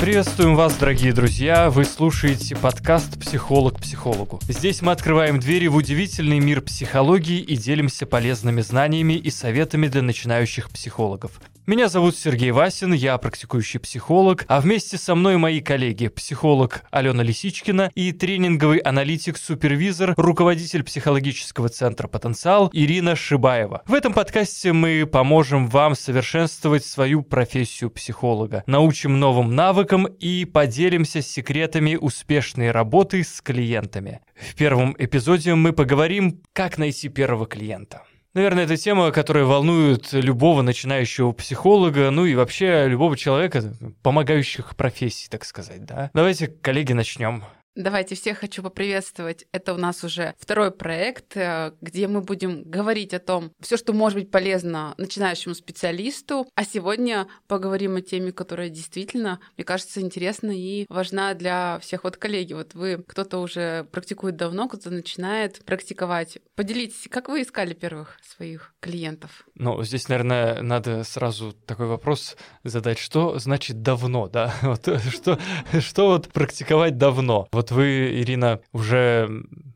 Приветствуем вас, дорогие друзья! Вы слушаете подкаст «Психолог психологу». Здесь мы открываем двери в удивительный мир психологии и делимся полезными знаниями и советами для начинающих психологов. Меня зовут Сергей Васин, я практикующий психолог, а вместе со мной мои коллеги, психолог Алена Лисичкина и тренинговый аналитик-супервизор, руководитель психологического центра «Потенциал» Ирина Шибаева. В этом подкасте мы поможем вам совершенствовать свою профессию психолога, научим новым навыкам и поделимся секретами успешной работы с клиентами. В первом эпизоде мы поговорим, как найти первого клиента. Наверное, это тема, которая волнует любого начинающего психолога, ну и вообще любого человека, помогающих профессий, так сказать, да. Давайте, коллеги, начнем. Давайте всех хочу поприветствовать. Это у нас уже второй проект, э, где мы будем говорить о том, все, что может быть полезно начинающему специалисту. А сегодня поговорим о теме, которая действительно, мне кажется, интересна и важна для всех. Вот, коллеги, вот вы, кто-то уже практикует давно, кто-то начинает практиковать. Поделитесь, как вы искали первых своих клиентов? Ну, здесь, наверное, надо сразу такой вопрос задать. Что значит давно, да? Вот что, что вот практиковать давно? Вот вы, Ирина, уже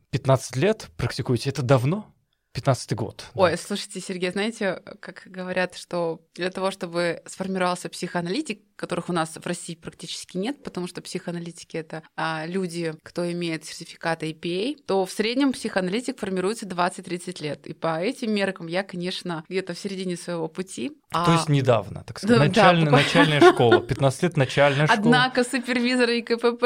15 лет практикуете. Это давно? 15 год. Ой, да. слушайте, Сергей, знаете, как говорят, что для того, чтобы сформировался психоаналитик, которых у нас в России практически нет, потому что психоаналитики это а, люди, кто имеет сертификаты EPA, то в среднем психоаналитик формируется 20-30 лет. И по этим меркам я, конечно, где-то в середине своего пути. То а... есть недавно, так сказать, да, начальная, да, начальная школа, 15 лет начальная школа. Однако супервизоры и КПП.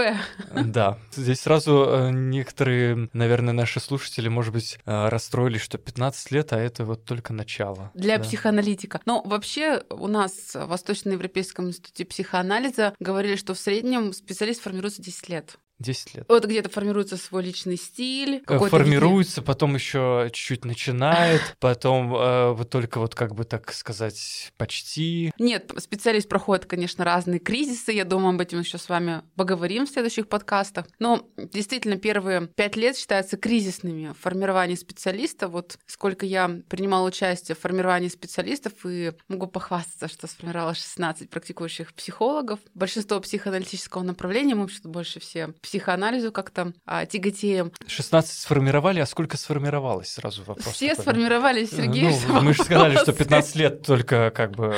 Да, здесь сразу э, некоторые, наверное, наши слушатели, может быть, э, расстроились, что 15 лет, а это вот только начало. Для да. психоаналитика. Но вообще у нас в Восточноевропейском институте психоанализа говорили, что в среднем специалист формируется 10 лет. 10 лет. Вот где-то формируется свой личный стиль. Формируется, потом еще чуть-чуть начинает, потом э, вот только вот как бы так сказать почти. Нет, специалист проходит, конечно, разные кризисы. Я думаю, об этом еще с вами поговорим в следующих подкастах. Но действительно первые пять лет считаются кризисными в формировании специалиста. Вот сколько я принимала участие в формировании специалистов и могу похвастаться, что сформировала 16 практикующих психологов. Большинство психоаналитического направления, мы вообще больше все психоанализу как-то а, тяготеем. 16 сформировали, а сколько сформировалось? Сразу вопрос. Все такой. сформировались, Сергей. Ну, мы же сказали, что 15 лет только как бы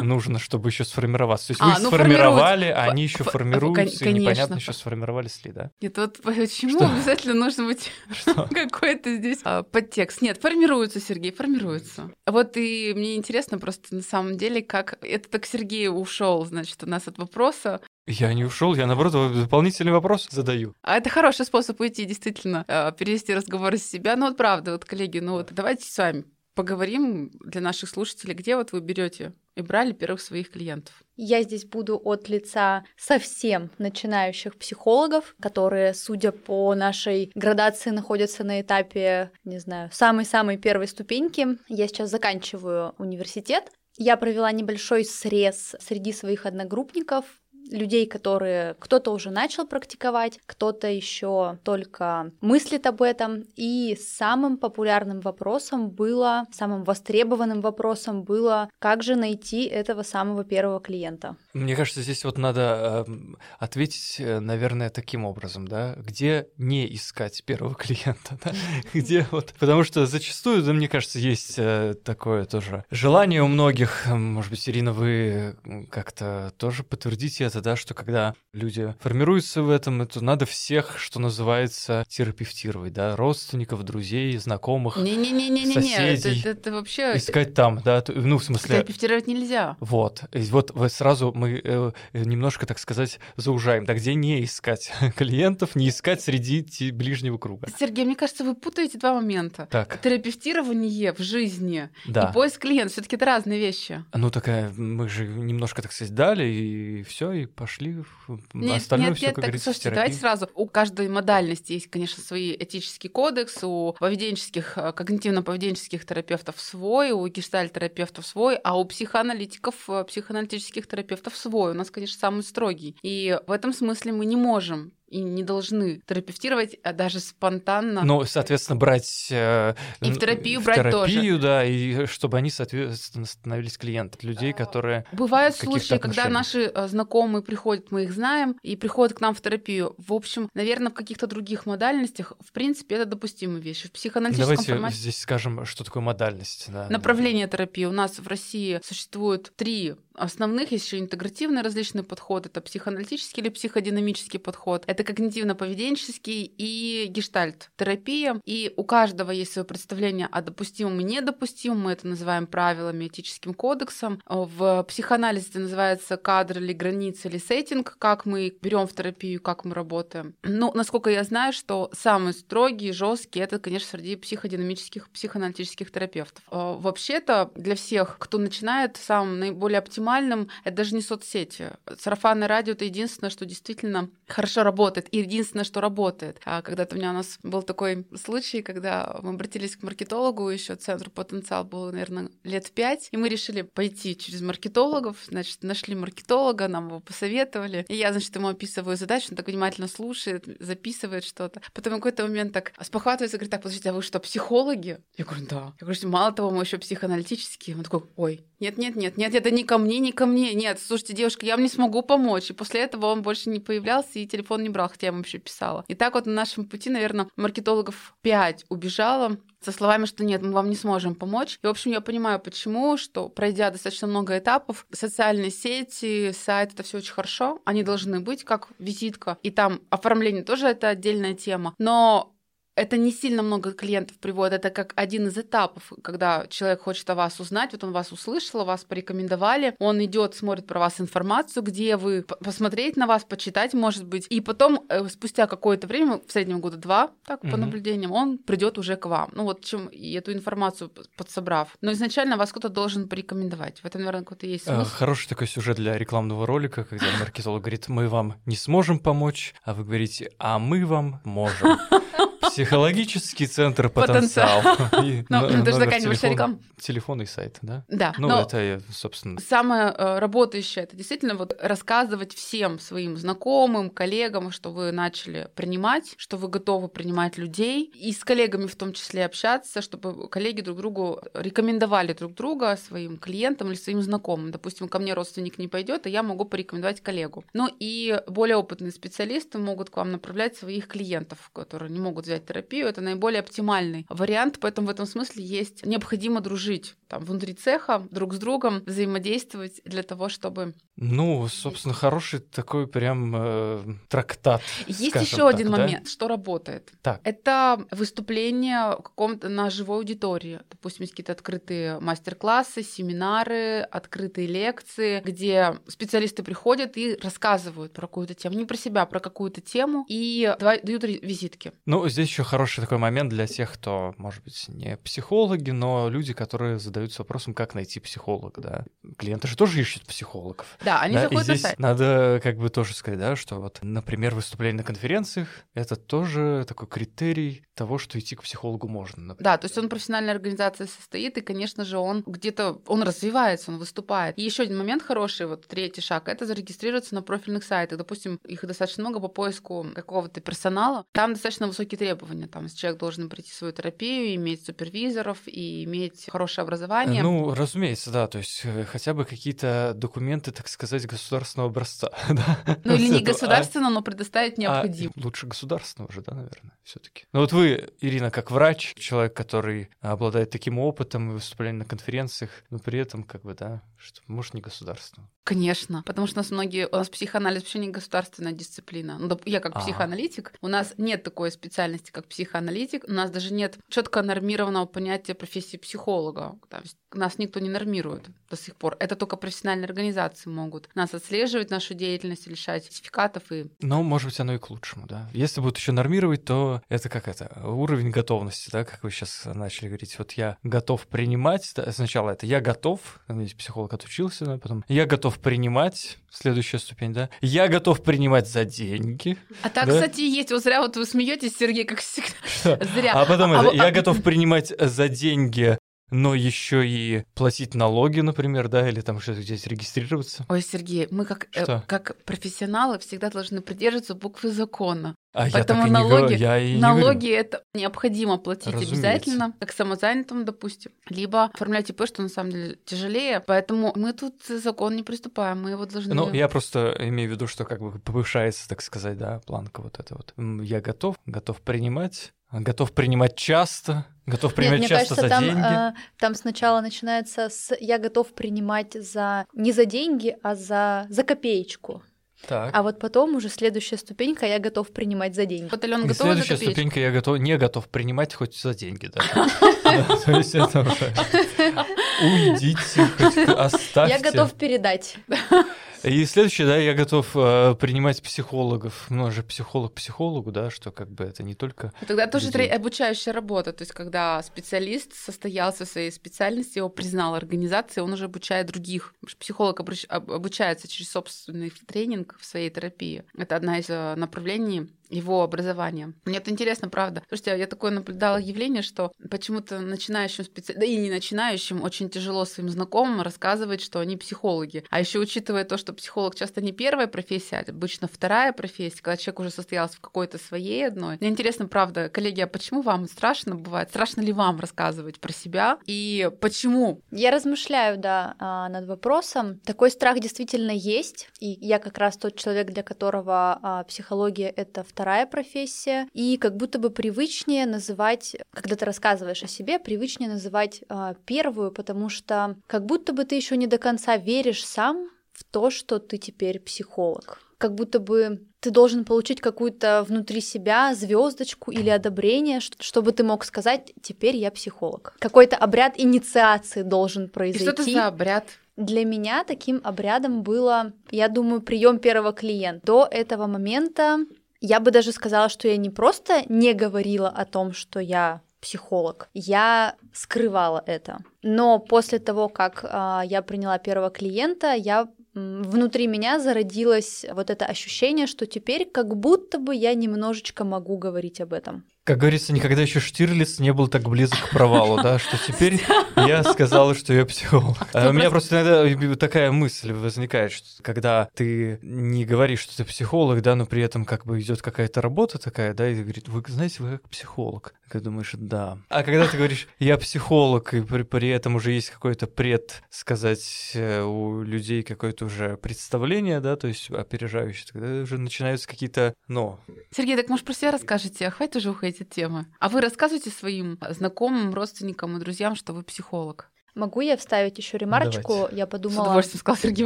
нужно, чтобы еще сформироваться. То есть а, вы ну, сформировали, а они еще формируются, Конечно. и непонятно еще сформировались ли, да? Нет, вот почему что? обязательно нужно быть какой-то здесь а, подтекст? Нет, формируются, Сергей, формируются. Вот и мне интересно просто на самом деле, как это так Сергей ушел, значит, у нас от вопроса, я не ушел, я наоборот дополнительный вопрос задаю. А это хороший способ уйти, действительно, э, перевести разговор из себя. Ну вот правда, вот, коллеги, ну вот давайте с вами поговорим для наших слушателей, где вот вы берете и брали первых своих клиентов. Я здесь буду от лица совсем начинающих психологов, которые, судя по нашей градации, находятся на этапе, не знаю, самой-самой первой ступеньки. Я сейчас заканчиваю университет. Я провела небольшой срез среди своих одногруппников, людей, которые кто-то уже начал практиковать, кто-то еще только мыслит об этом. И самым популярным вопросом было, самым востребованным вопросом было, как же найти этого самого первого клиента. Мне кажется, здесь вот надо э, ответить, наверное, таким образом, да, где не искать первого клиента, да? где вот, потому что зачастую, да, мне кажется, есть э, такое тоже желание у многих, может быть, Ирина, вы как-то тоже подтвердите это, да, что когда люди формируются в этом, это надо всех, что называется, терапевтировать, да, родственников, друзей, знакомых, Не-не-не-не-не, соседей. Это, это вообще... Искать там, да, ну, в смысле... Терапевтировать нельзя. Вот, и вот сразу мы э, немножко, так сказать, заужаем, да, где не искать клиентов, не искать среди ближнего круга. Сергей, мне кажется, вы путаете два момента. Так. Терапевтирование в жизни да. и поиск клиента, все таки это разные вещи. Ну, такая, мы же немножко, так сказать, дали, и все, и пошли. Нет, Остальное нет, все, нет, как так, слушайте, давайте сразу. У каждой модальности есть, конечно, свои этический кодекс, у поведенческих, э, когнитивно-поведенческих терапевтов свой, у гештальт-терапевтов свой, а у психоаналитиков, э, психоаналитических терапевтов свой. У нас, конечно, самый строгий. И в этом смысле мы не можем и не должны терапевтировать, а даже спонтанно. Ну, соответственно, брать... Э, и в терапию в брать терапию, тоже. да, и чтобы они, соответственно, становились клиентами, людей, а, которые... Бывают случаи, когда наши э, знакомые приходят, мы их знаем, и приходят к нам в терапию. В общем, наверное, в каких-то других модальностях, в принципе, это допустимые вещи. В психоаналитическом Давайте формате... здесь скажем, что такое модальность. Да. Направление терапии. У нас в России существует три основных, есть еще интегративный различный подход, это психоаналитический или психодинамический подход, это когнитивно-поведенческий и гештальт-терапия, и у каждого есть свое представление о допустимом и недопустимом, мы это называем правилами, этическим кодексом. В психоанализе это называется кадр или границы или сеттинг, как мы берем в терапию, как мы работаем. Ну, насколько я знаю, что самые строгие, жесткие, это, конечно, среди психодинамических, психоаналитических терапевтов. Вообще-то для всех, кто начинает, самым наиболее оптимальным максимальным, это даже не соцсети. Сарафанное радио — это единственное, что действительно хорошо работает, и единственное, что работает. А когда-то у меня у нас был такой случай, когда мы обратились к маркетологу, еще Центр потенциал был, наверное, лет пять, и мы решили пойти через маркетологов, значит, нашли маркетолога, нам его посоветовали, и я, значит, ему описываю задачу, он так внимательно слушает, записывает что-то. Потом в какой-то момент так спохватывается, говорит, так, подождите, а вы что, психологи? Я говорю, да. Я говорю, мало того, мы еще психоаналитические. Он такой, ой, нет, нет, нет, нет, это не ко мне, не ко мне. Нет, слушайте, девушка, я вам не смогу помочь. И после этого он больше не появлялся и телефон не брал, хотя я ему вообще писала. И так вот на нашем пути, наверное, маркетологов пять убежало со словами, что нет, мы вам не сможем помочь. И, в общем, я понимаю, почему, что пройдя достаточно много этапов, социальные сети, сайт, это все очень хорошо, они должны быть как визитка, и там оформление тоже это отдельная тема. Но это не сильно много клиентов приводит, это как один из этапов, когда человек хочет о вас узнать, вот он вас услышал, вас порекомендовали, он идет, смотрит про вас информацию, где вы, посмотреть на вас, почитать, может быть, и потом э, спустя какое-то время, в среднем года два, так по наблюдениям, он придет уже к вам. Ну вот чем и эту информацию подсобрав. Но изначально вас кто-то должен порекомендовать. В этом, наверное, какой-то есть э, смысл. Хороший такой сюжет для рекламного ролика, когда маркетолог говорит, мы вам не сможем помочь, а вы говорите, а мы вам можем. Психологический центр потенциал. Ну, это же такая небольшая реклама. Телефон и сайт, да? Да. Ну, это, собственно... Самое э, работающее, это действительно вот рассказывать всем своим знакомым, коллегам, что вы начали принимать, что вы готовы принимать людей, и с коллегами в том числе общаться, чтобы коллеги друг другу рекомендовали друг друга своим клиентам или своим знакомым. Допустим, ко мне родственник не пойдет, а я могу порекомендовать коллегу. Ну и более опытные специалисты могут к вам направлять своих клиентов, которые не могут взять терапию, это наиболее оптимальный вариант, поэтому в этом смысле есть необходимо дружить там внутри цеха друг с другом, взаимодействовать для того, чтобы... Ну, собственно, хороший такой прям э, трактат. Есть еще один да? момент, что работает. Так. Это выступление каком-то на живой аудитории. Допустим, есть какие-то открытые мастер-классы, семинары, открытые лекции, где специалисты приходят и рассказывают про какую-то тему, не про себя, а про какую-то тему, и дают визитки. Ну, здесь еще хороший такой момент для тех, кто, может быть, не психологи, но люди, которые задаются вопросом, как найти психолога, да. Клиенты же тоже ищут психологов. Да, они да? заходят на сайт. надо как бы тоже сказать, да, что вот, например, выступление на конференциях — это тоже такой критерий того, что идти к психологу можно. Например. Да, то есть он профессиональная организация состоит, и, конечно же, он где-то, он развивается, он выступает. И еще один момент хороший, вот третий шаг, это зарегистрироваться на профильных сайтах. Допустим, их достаточно много по поиску какого-то персонала. Там достаточно высокие требования. Там человек должен пройти свою терапию, иметь супервизоров и иметь хорошее образование. Ну, разумеется, да. То есть э, хотя бы какие-то документы, так сказать, государственного образца. да? Ну или не а государственного, но предоставить а необходимо. А лучше государственного же, да, наверное, все таки Ну вот вы, Ирина, как врач, человек, который обладает таким опытом и выступлением на конференциях, но при этом, как бы, да, что, может, не государственного. Конечно, потому что у нас многие, у нас психоанализ вообще не государственная дисциплина. Ну, я как ага. психоаналитик, у нас нет такой специальности, как психоаналитик, у нас даже нет четко нормированного понятия профессии психолога. То есть нас никто не нормирует до сих пор. Это только профессиональные организации могут нас отслеживать, нашу деятельность, лишать сертификатов и... Ну, может быть, оно и к лучшему, да. Если будут еще нормировать, то это как это, уровень готовности, да, как вы сейчас начали говорить. Вот я готов принимать, да, сначала это я готов, здесь психолог отучился, да, потом я готов принимать, следующая ступень, да, я готов принимать за деньги. А так, да? кстати, есть, вот зря вот вы смеетесь, Сергей, как всегда. Зря. А потом а, это, а, я готов принимать за деньги но еще и платить налоги, например, да, или там что-то здесь регистрироваться. Ой, Сергей, мы как, э, как профессионалы всегда должны придерживаться буквы закона. А Поэтому я так налоги, и не, я и налоги не это необходимо платить Разумеется. обязательно, как самозанятым, допустим, либо оформлять ИП, что на самом деле тяжелее. Поэтому мы тут закон не приступаем, мы его должны. Ну, я просто имею в виду, что как бы повышается, так сказать, да, планка вот эта вот. Я готов, готов принимать, готов принимать часто, готов принимать Нет, мне часто кажется, за там, деньги. э, там сначала начинается с «я готов принимать за не за деньги, а за, за копеечку». так. А вот потом уже следующая ступенька «я готов принимать за деньги». Вот Алена И готова за следующая копеечку? ступенька я готов, не готов принимать хоть за деньги, да. Да, То есть это уже уйдите, хоть оставьте. Я готов передать. И следующее, да, я готов э, принимать психологов. Ну, же психолог психологу, да, что как бы это не только... Ну, Тогда тоже людей. обучающая работа, то есть когда специалист состоялся в своей специальности, его признала организация, он уже обучает других. Психолог обруч- об- обучается через собственный тренинг в своей терапии. Это одна из э, направлений его образования. Мне это интересно, правда. Слушайте, я такое наблюдала явление, что почему-то начинающим специалистам, да и не начинающим, очень тяжело своим знакомым рассказывать, что они психологи. А еще учитывая то, что психолог часто не первая профессия, а обычно вторая профессия, когда человек уже состоялся в какой-то своей одной. Мне интересно, правда, коллеги, а почему вам страшно бывает? Страшно ли вам рассказывать про себя? И почему? Я размышляю, да, а, над вопросом. Такой страх действительно есть, и я как раз тот человек, для которого а, психология — это вторая профессия, и как будто бы привычнее называть, когда ты рассказываешь о себе, привычнее называть а, первую, потому что как будто бы ты еще не до конца веришь сам в то, что ты теперь психолог. Как будто бы ты должен получить какую-то внутри себя звездочку или одобрение, чтобы ты мог сказать, теперь я психолог. Какой-то обряд инициации должен И произойти. что это за обряд? Для меня таким обрядом было, я думаю, прием первого клиента. До этого момента я бы даже сказала, что я не просто не говорила о том, что я психолог, я скрывала это. Но после того, как а, я приняла первого клиента, я внутри меня зародилось вот это ощущение, что теперь как будто бы я немножечко могу говорить об этом. Как говорится, никогда еще Штирлиц не был так близок к провалу, да, что теперь я сказала, что я психолог. А У меня просто иногда такая мысль возникает, что когда ты не говоришь, что ты психолог, да, но при этом как бы идет какая-то работа такая, да, и говорит, вы знаете, вы как психолог. Ты думаешь, да. А когда ты говоришь, я психолог, и при, при этом уже есть какое-то пред, сказать, э, у людей какое-то уже представление, да, то есть опережающее, тогда уже начинаются какие-то, ну, Сергей, так может про себя расскажете? А хватит уже уходить от темы. А вы рассказываете своим знакомым, родственникам и друзьям, что вы психолог? Могу я вставить еще ремарочку? Давайте. Я С подумала. удовольствием сказал Сергей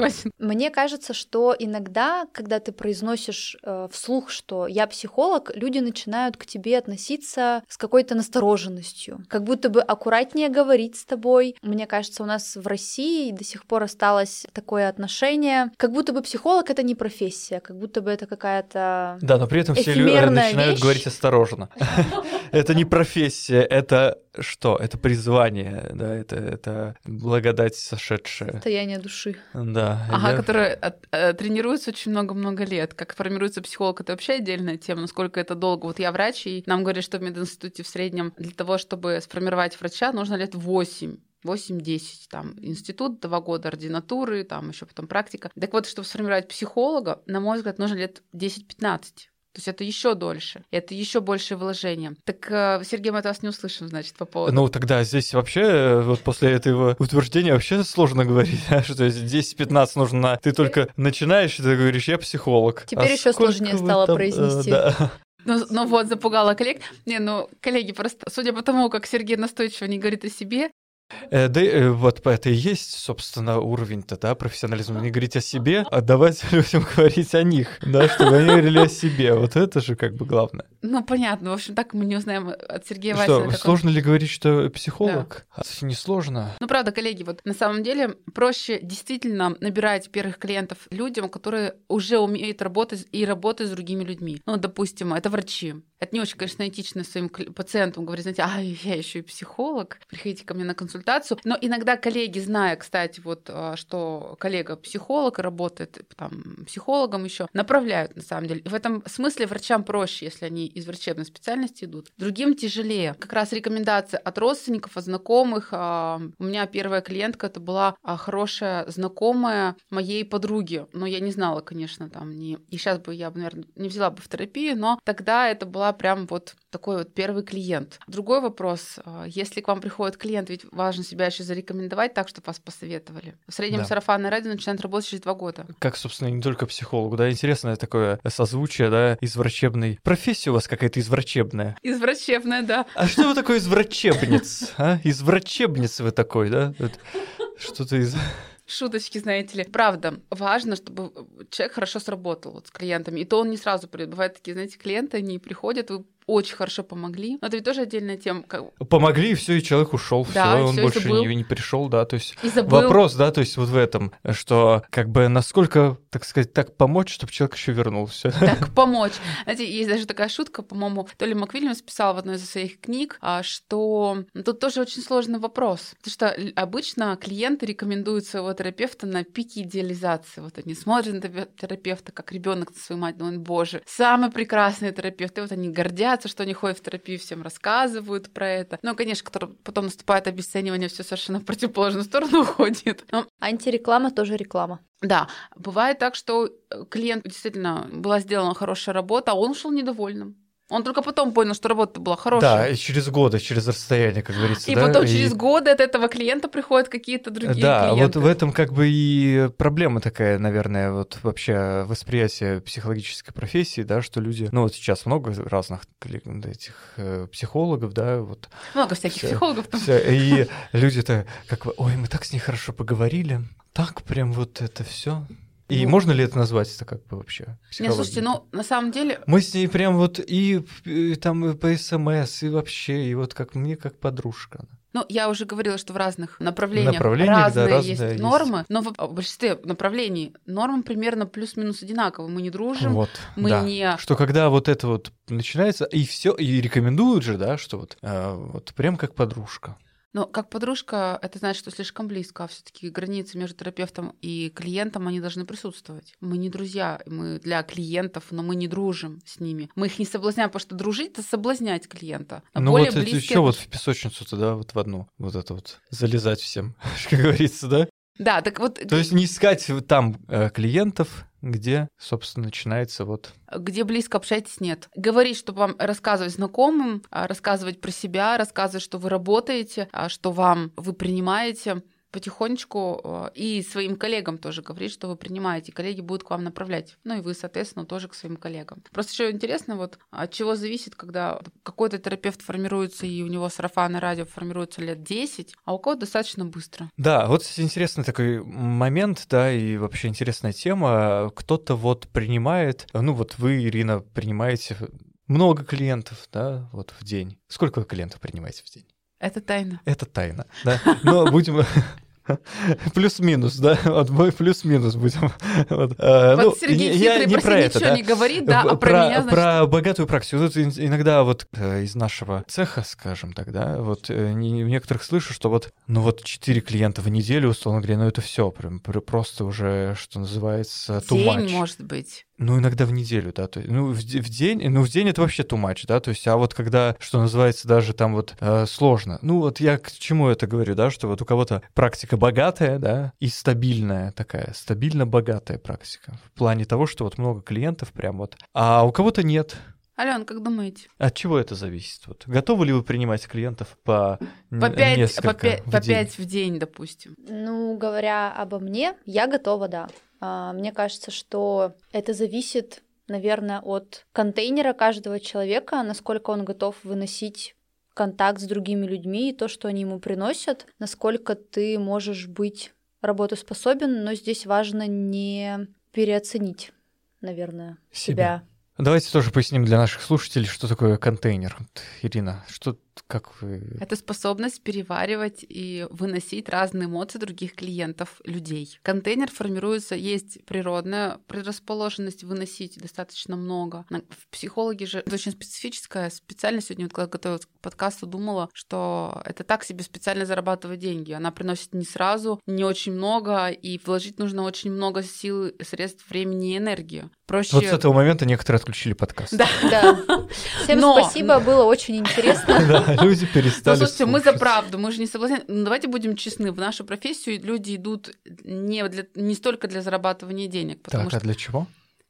Васин. Мне кажется, что иногда, когда ты произносишь э, вслух, что я психолог, люди начинают к тебе относиться с какой-то настороженностью, как будто бы аккуратнее говорить с тобой. Мне кажется, у нас в России до сих пор осталось такое отношение, как будто бы психолог это не профессия, как будто бы это какая-то Да, но при этом все люди Эфемерная начинают вещь. говорить осторожно. Это не профессия, это что? Это призвание, да, это, это благодать сошедшая. состояние души. Да. Ага, я- которые от- э, тренируются очень много-много лет. Как формируется психолог, это вообще отдельная тема, насколько это долго. Вот я врач, и нам говорят, что в мединституте в среднем для того, чтобы сформировать врача, нужно лет 8. 8-10, там, институт, два года ординатуры, там еще потом практика. Так вот, чтобы сформировать психолога, на мой взгляд, нужно лет 10-15. То есть это еще дольше, это еще большее вложение. Так, э, Сергей, мы от вас не услышим, значит, по поводу. Ну, тогда здесь вообще, э, вот после этого утверждения вообще сложно говорить, что здесь 10-15 нужно на... Ты только начинаешь, и ты говоришь, я психолог. Теперь А сколько сложнее стало там, э, произнести. да. Ну, ну вот, запугала коллег. Не, ну, коллеги, просто судя по тому, как Сергей настойчиво не говорит о себе, Да, и, э, вот это и есть, собственно, уровень-то, да, профессионализма. Не говорить о себе, а давать людям говорить о них, да, чтобы они говорили о себе. Вот это же как бы главное. ну, понятно, в общем, так мы не узнаем от Сергея Что, Васина. он- сложно ли говорить, что психолог? А, Не сложно. Ну, правда, коллеги, вот на самом деле проще действительно набирать первых клиентов людям, которые уже умеют работать и работать с другими людьми. Ну, допустим, это врачи. Это не очень, конечно, этично своим пациентам говорить, знаете, а я еще и психолог, приходите ко мне на консультацию. Консультацию. Но иногда коллеги, зная, кстати, вот а, что коллега психолог работает там психологом еще, направляют на самом деле. В этом смысле врачам проще, если они из врачебной специальности идут. Другим тяжелее. Как раз рекомендация от родственников, от знакомых. А, у меня первая клиентка это была а, хорошая знакомая моей подруги, но я не знала, конечно, там не. И сейчас бы я наверное, не взяла бы в терапию, но тогда это была прям вот такой вот первый клиент. Другой вопрос, если к вам приходит клиент, ведь важно себя еще зарекомендовать так, чтобы вас посоветовали. В среднем да. сарафанное радио начинает работать через два года. Как, собственно, не только психологу, да, интересное такое созвучие, да, из врачебной. Профессия у вас какая-то изврачебная. Изврачебная, да. А что вы такой изврачебниц, а? Изврачебниц вы такой, да? Что-то из шуточки, знаете ли. Правда, важно, чтобы человек хорошо сработал вот с клиентами. И то он не сразу придет. Бывают такие, знаете, клиенты, они приходят, вы очень хорошо помогли. Но это ведь тоже отдельная тема. Как... Помогли, и все, и человек ушел, да, все, он больше забыл. не, не пришел, да. То есть вопрос, да, то есть вот в этом, что как бы насколько, так сказать, так помочь, чтобы человек еще вернулся. Так помочь. Знаете, есть даже такая шутка, по-моему, то ли Маквильямс писал в одной из своих книг, а, что тут тоже очень сложный вопрос. Потому что обычно клиенты рекомендуют своего терапевта на пике идеализации. Вот они смотрят на терапевта, как ребенок на свою мать, думают, боже, самый прекрасный терапевт. И вот они гордятся, что они ходят в терапию всем рассказывают про это. Ну, конечно, потом наступает обесценивание, все совершенно в противоположную сторону уходит. Но... Антиреклама тоже реклама. Да, бывает так, что клиент действительно была сделана хорошая работа, а он ушел недовольным. Он только потом понял, что работа была хорошая. Да, и через годы, через расстояние, как говорится. И да? потом через годы от этого клиента приходят какие-то другие да, клиенты. вот в этом как бы и проблема такая, наверное, вот вообще восприятие психологической профессии, да, что люди, ну вот сейчас много разных этих э, психологов, да, вот. Много всяких всё, психологов там. Всё, и люди-то как, ой, мы так с ней хорошо поговорили, так прям вот это все и ну, можно ли это назвать это как бы вообще? Не, слушайте, ну на самом деле... Мы с ней прям вот и, и там и по СМС, и вообще, и вот как мне как подружка. Ну, я уже говорила, что в разных направлениях, направлениях разные, да, разные есть, есть нормы, но в большинстве направлений нормы примерно плюс-минус одинаковые. Мы не дружим, вот, мы да. не... Что когда вот это вот начинается, и все, и рекомендуют же, да, что вот, э, вот прям как подружка. Но как подружка, это значит, что слишком близко, а все-таки границы между терапевтом и клиентом, они должны присутствовать. Мы не друзья, мы для клиентов, но мы не дружим с ними. Мы их не соблазняем, потому что дружить — это соблазнять клиента. А ну более вот близкие... еще вот в песочницу да, вот в одну, вот это вот, залезать всем, как говорится, да? Да, так вот... То есть не искать там э, клиентов, где, собственно, начинается вот... Где близко общаетесь, нет. Говорить, чтобы вам рассказывать знакомым, а, рассказывать про себя, рассказывать, что вы работаете, а, что вам вы принимаете — потихонечку э, и своим коллегам тоже говорить, что вы принимаете, коллеги будут к вам направлять. Ну и вы, соответственно, тоже к своим коллегам. Просто еще интересно, вот от чего зависит, когда какой-то терапевт формируется, и у него сарафанное радио формируется лет 10, а у кого-то достаточно быстро. Да, вот интересный такой момент, да, и вообще интересная тема. Кто-то вот принимает, ну вот вы, Ирина, принимаете много клиентов, да, вот в день. Сколько вы клиентов принимаете в день? Это тайна. Это тайна, да. Но будем... Плюс-минус, да, вот мы плюс-минус будем. Вот, э, вот ну, Сергей я не про, про это, да. не говорит, да, а про, про меня, значит... Про богатую практику. Тут иногда вот э, из нашего цеха, скажем так, да, вот э, не, в некоторых слышу, что вот, ну вот четыре клиента в неделю, условно говоря, ну это все прям просто уже, что называется, тумач. День, может быть. Ну, иногда в неделю, да. То есть, ну, в, в день, ну, в день это вообще too much, да. То есть, а вот когда, что называется, даже там вот э, сложно. Ну, вот я к чему это говорю, да, что вот у кого-то практика богатая, да, и стабильная такая, стабильно богатая практика. В плане того, что вот много клиентов прям вот, а у кого-то нет. Ален, как думаете? От чего это зависит? Вот, готовы ли вы принимать клиентов по, по 5, по 5, в, по 5 в день, допустим? Ну, говоря обо мне, я готова, да. А, мне кажется, что это зависит, наверное, от контейнера каждого человека, насколько он готов выносить контакт с другими людьми и то, что они ему приносят, насколько ты можешь быть работоспособен, но здесь важно не переоценить, наверное, себя. себя. Давайте тоже поясним для наших слушателей, что такое контейнер. Ирина, что как вы... Это способность переваривать и выносить разные эмоции других клиентов, людей. Контейнер формируется, есть природная предрасположенность выносить достаточно много. В психологии же это очень специфическая специальность. Сегодня, вот, когда готовилась к подкасту, думала, что это так себе специально зарабатывать деньги. Она приносит не сразу, не очень много, и вложить нужно очень много сил, средств, времени и энергии. Проще... Вот с этого момента некоторые отключили подкаст. Да. да. Всем спасибо, было очень интересно. Люди перестали Ну, слушайте, мы за правду, мы же не согласны. Ну, давайте будем честны, в нашу профессию люди идут не, для, не столько для зарабатывания денег. Так, а для чего?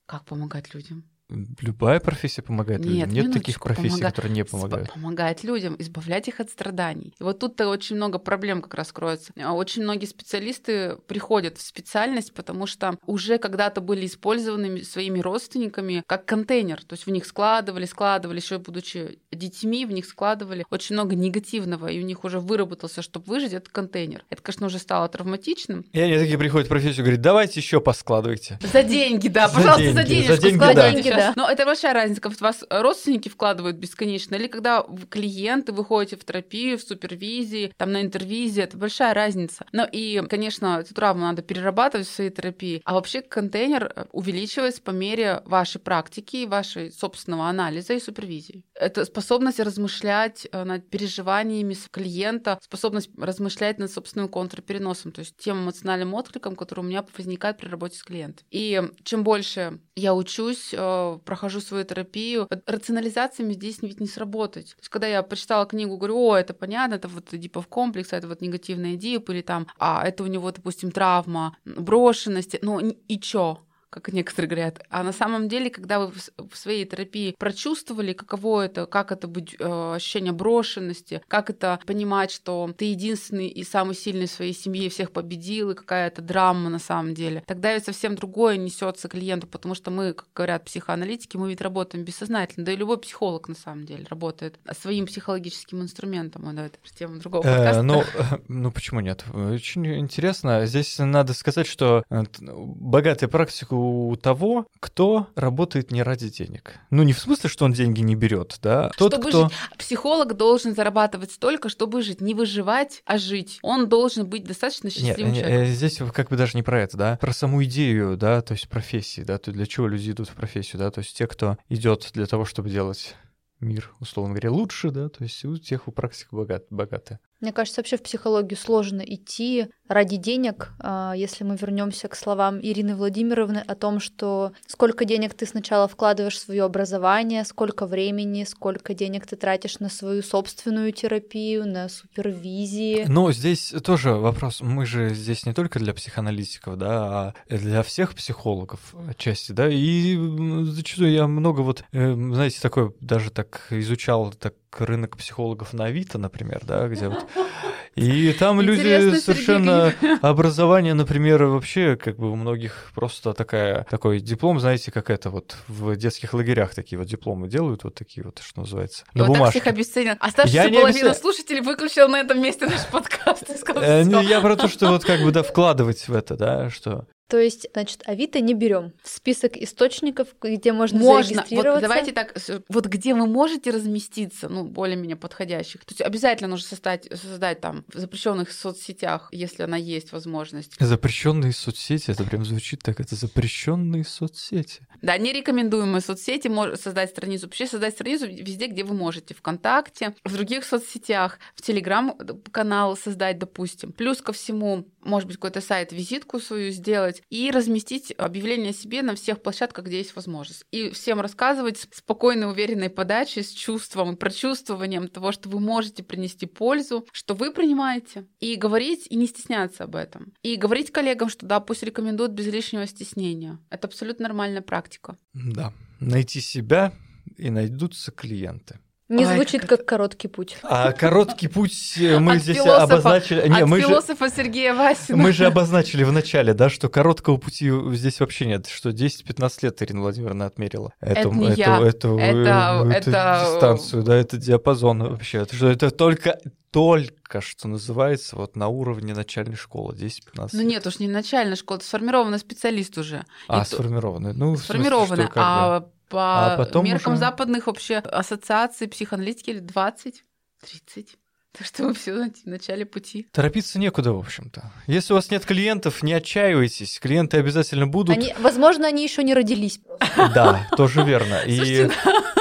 Как помогать людям? Любая профессия помогает Нет, людям. Нет таких профессий, помога... которые не помогают. Помогает людям, избавлять их от страданий. И вот тут-то очень много проблем как раз кроется. А очень многие специалисты приходят в специальность, потому что уже когда-то были использованы своими родственниками как контейнер. То есть в них складывали, складывали, еще будучи детьми, в них складывали очень много негативного, и у них уже выработался, чтобы выжить, этот контейнер. Это, конечно, уже стало травматичным. И они такие приходят в профессию и говорят, давайте еще поскладывайте. За деньги, да, пожалуйста, за деньги. За деньги, да да. Но это большая разница, когда вас родственники вкладывают бесконечно, или когда клиенты выходите в терапию, в супервизии, там на интервизии, это большая разница. Ну и, конечно, эту травму надо перерабатывать в своей терапии. А вообще контейнер э, увеличивается по мере вашей практики, вашей собственного анализа и супервизии. Это способность размышлять э, над переживаниями клиента, способность размышлять над собственным контрпереносом, то есть тем эмоциональным откликом, который у меня возникает при работе с клиентом. И чем больше я учусь, э, прохожу свою терапию. Рационализациями здесь ведь не сработать. То есть, когда я прочитала книгу, говорю, о, это понятно, это вот дипов комплекс, это вот негативная дип, или там, а это у него, допустим, травма, брошенности, ну и чё? Как некоторые говорят. А на самом деле, когда вы в своей терапии прочувствовали, каково это, как это быть э, ощущение брошенности, как это понимать, что ты единственный и самый сильный в своей семье, всех победил, и какая-то драма на самом деле, тогда ведь совсем другое несется клиенту, потому что мы, как говорят психоаналитики, мы ведь работаем бессознательно, да и любой психолог на самом деле работает своим психологическим инструментом. Ой, это тема другого э, подкаста. Ну, ну, почему нет? Очень интересно. Здесь надо сказать, что э, богатая практика у того, кто работает не ради денег. Ну, не в смысле, что он деньги не берет, да. Тот, чтобы кто... жить. Психолог должен зарабатывать столько, чтобы жить. Не выживать, а жить. Он должен быть достаточно счастливым нет, человеком. Здесь как бы даже не про это, да, про саму идею, да, то есть профессии, да, то для чего люди идут в профессию, да, то есть те, кто идет для того, чтобы делать мир, условно говоря, лучше, да, то есть у тех у практик богат, богаты. Мне кажется, вообще в психологию сложно идти ради денег. А, если мы вернемся к словам Ирины Владимировны о том, что сколько денег ты сначала вкладываешь в свое образование, сколько времени, сколько денег ты тратишь на свою собственную терапию, на супервизии. Ну, здесь тоже вопрос. Мы же здесь не только для психоаналитиков, да, а для всех психологов отчасти, да. И зачастую я много вот, э, знаете, такое даже так изучал так рынок психологов на Авито, например, да, где вот и там люди совершенно образование, например, вообще как бы у многих просто такая такой диплом, знаете, как это вот в детских лагерях такие вот дипломы делают вот такие вот, что называется, на вот бумажке. так всех обесценил. Оставшаяся половина обесцен... слушателей выключил на этом месте наш подкаст. Э, я про то, что вот как бы да вкладывать в это, да, что то есть, значит, Авито не берем в список источников, где можно, можно. зарегистрироваться. Вот давайте так, вот где вы можете разместиться, ну, более-менее подходящих. То есть обязательно нужно создать, создать там в запрещенных соцсетях, если она есть возможность. Запрещенные соцсети, это прям звучит так, это запрещенные соцсети. Да, нерекомендуемые соцсети, создать страницу, вообще создать страницу везде, где вы можете, ВКонтакте, в других соцсетях, в Телеграм-канал создать, допустим. Плюс ко всему, может быть, какой-то сайт, визитку свою сделать и разместить объявление о себе на всех площадках, где есть возможность. И всем рассказывать с спокойной, уверенной подачей, с чувством и прочувствованием того, что вы можете принести пользу, что вы принимаете. И говорить, и не стесняться об этом. И говорить коллегам, что да, пусть рекомендуют без лишнего стеснения. Это абсолютно нормальная практика. Да. Найти себя, и найдутся клиенты. Не Ой, звучит как... как короткий путь. А короткий путь э, мы от здесь философа, обозначили. Не, от мы философа же... Сергея Васина. Мы же обозначили в начале, да, что короткого пути здесь вообще нет, что 10-15 лет Ирина Владимировна отмерила. Эту, это не эту, я. Это, эту, эту это... дистанцию, да, это диапазон вообще. Это, что это только только что называется вот на уровне начальной школы 10-15 Ну нет уж не начальная школа, это сформированный специалист уже. А, И сформированный. Ну, сформированный, а по а потом меркам уже... западных вообще ассоциаций психоаналитики или 20. 30. Так что мы все в начале пути. Торопиться некуда, в общем-то. Если у вас нет клиентов, не отчаивайтесь. Клиенты обязательно будут. Они, возможно, они еще не родились. Да, тоже верно. И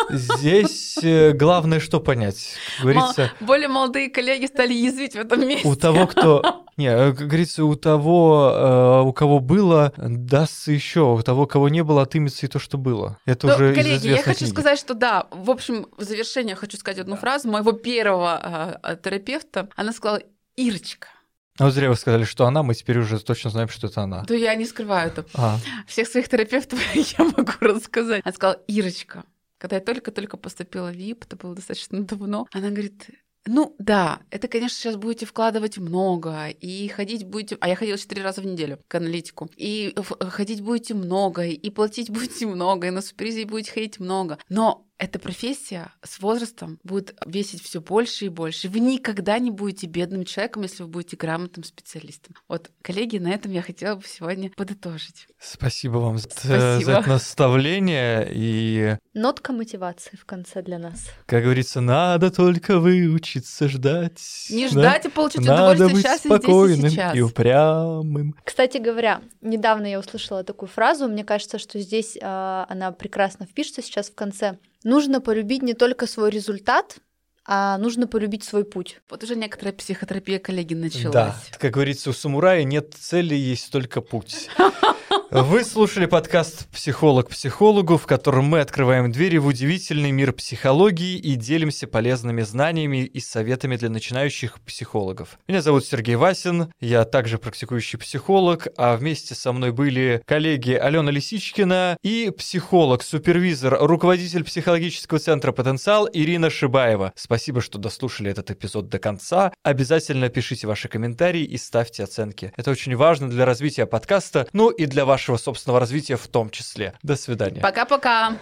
здесь э, главное что понять. Говорится, Более молодые коллеги стали язвить в этом месте. у того, кто... Не, э, как говорится, у того, э, у кого было, дастся еще. У того, кого не было, отымется и то, что было. Это Ну, уже коллеги, я хочу книги. сказать, что да, в общем, в завершение хочу сказать одну фразу моего первого э, терапевта. Она сказала, Ирочка, А вот зря вы сказали, что она, мы теперь уже точно знаем, что это она. то я не скрываю это. А, Всех своих терапевтов я могу рассказать. Она сказала, Ирочка, когда я только-только поступила в ВИП, это было достаточно давно, она говорит, ну да, это, конечно, сейчас будете вкладывать много, и ходить будете... А я ходила четыре раза в неделю к аналитику. И ходить будете много, и платить будете много, и на супервизии будете ходить много. Но эта профессия с возрастом будет весить все больше и больше. Вы никогда не будете бедным человеком, если вы будете грамотным специалистом. Вот, коллеги, на этом я хотела бы сегодня подытожить. спасибо вам за, Спасибо. за это наставление. И, Нотка мотивации в конце для нас. как говорится, надо только выучиться ждать. Не да? ждать и получить Надо удовольствие быть сейчас и здесь и спокойным сейчас. и упрямым. Кстати говоря, недавно я услышала такую фразу, мне кажется, что здесь а, она прекрасно впишется сейчас в конце. Нужно полюбить не только свой результат, а нужно полюбить свой путь. Вот уже некоторая психотерапия коллеги началась. Да, как говорится, у самурая нет цели, есть только путь. Вы слушали подкаст «Психолог психологу», в котором мы открываем двери в удивительный мир психологии и делимся полезными знаниями и советами для начинающих психологов. Меня зовут Сергей Васин, я также практикующий психолог, а вместе со мной были коллеги Алена Лисичкина и психолог, супервизор, руководитель психологического центра «Потенциал» Ирина Шибаева. Спасибо, что дослушали этот эпизод до конца. Обязательно пишите ваши комментарии и ставьте оценки. Это очень важно для развития подкаста, ну и для вашего собственного развития в том числе. До свидания. Пока-пока.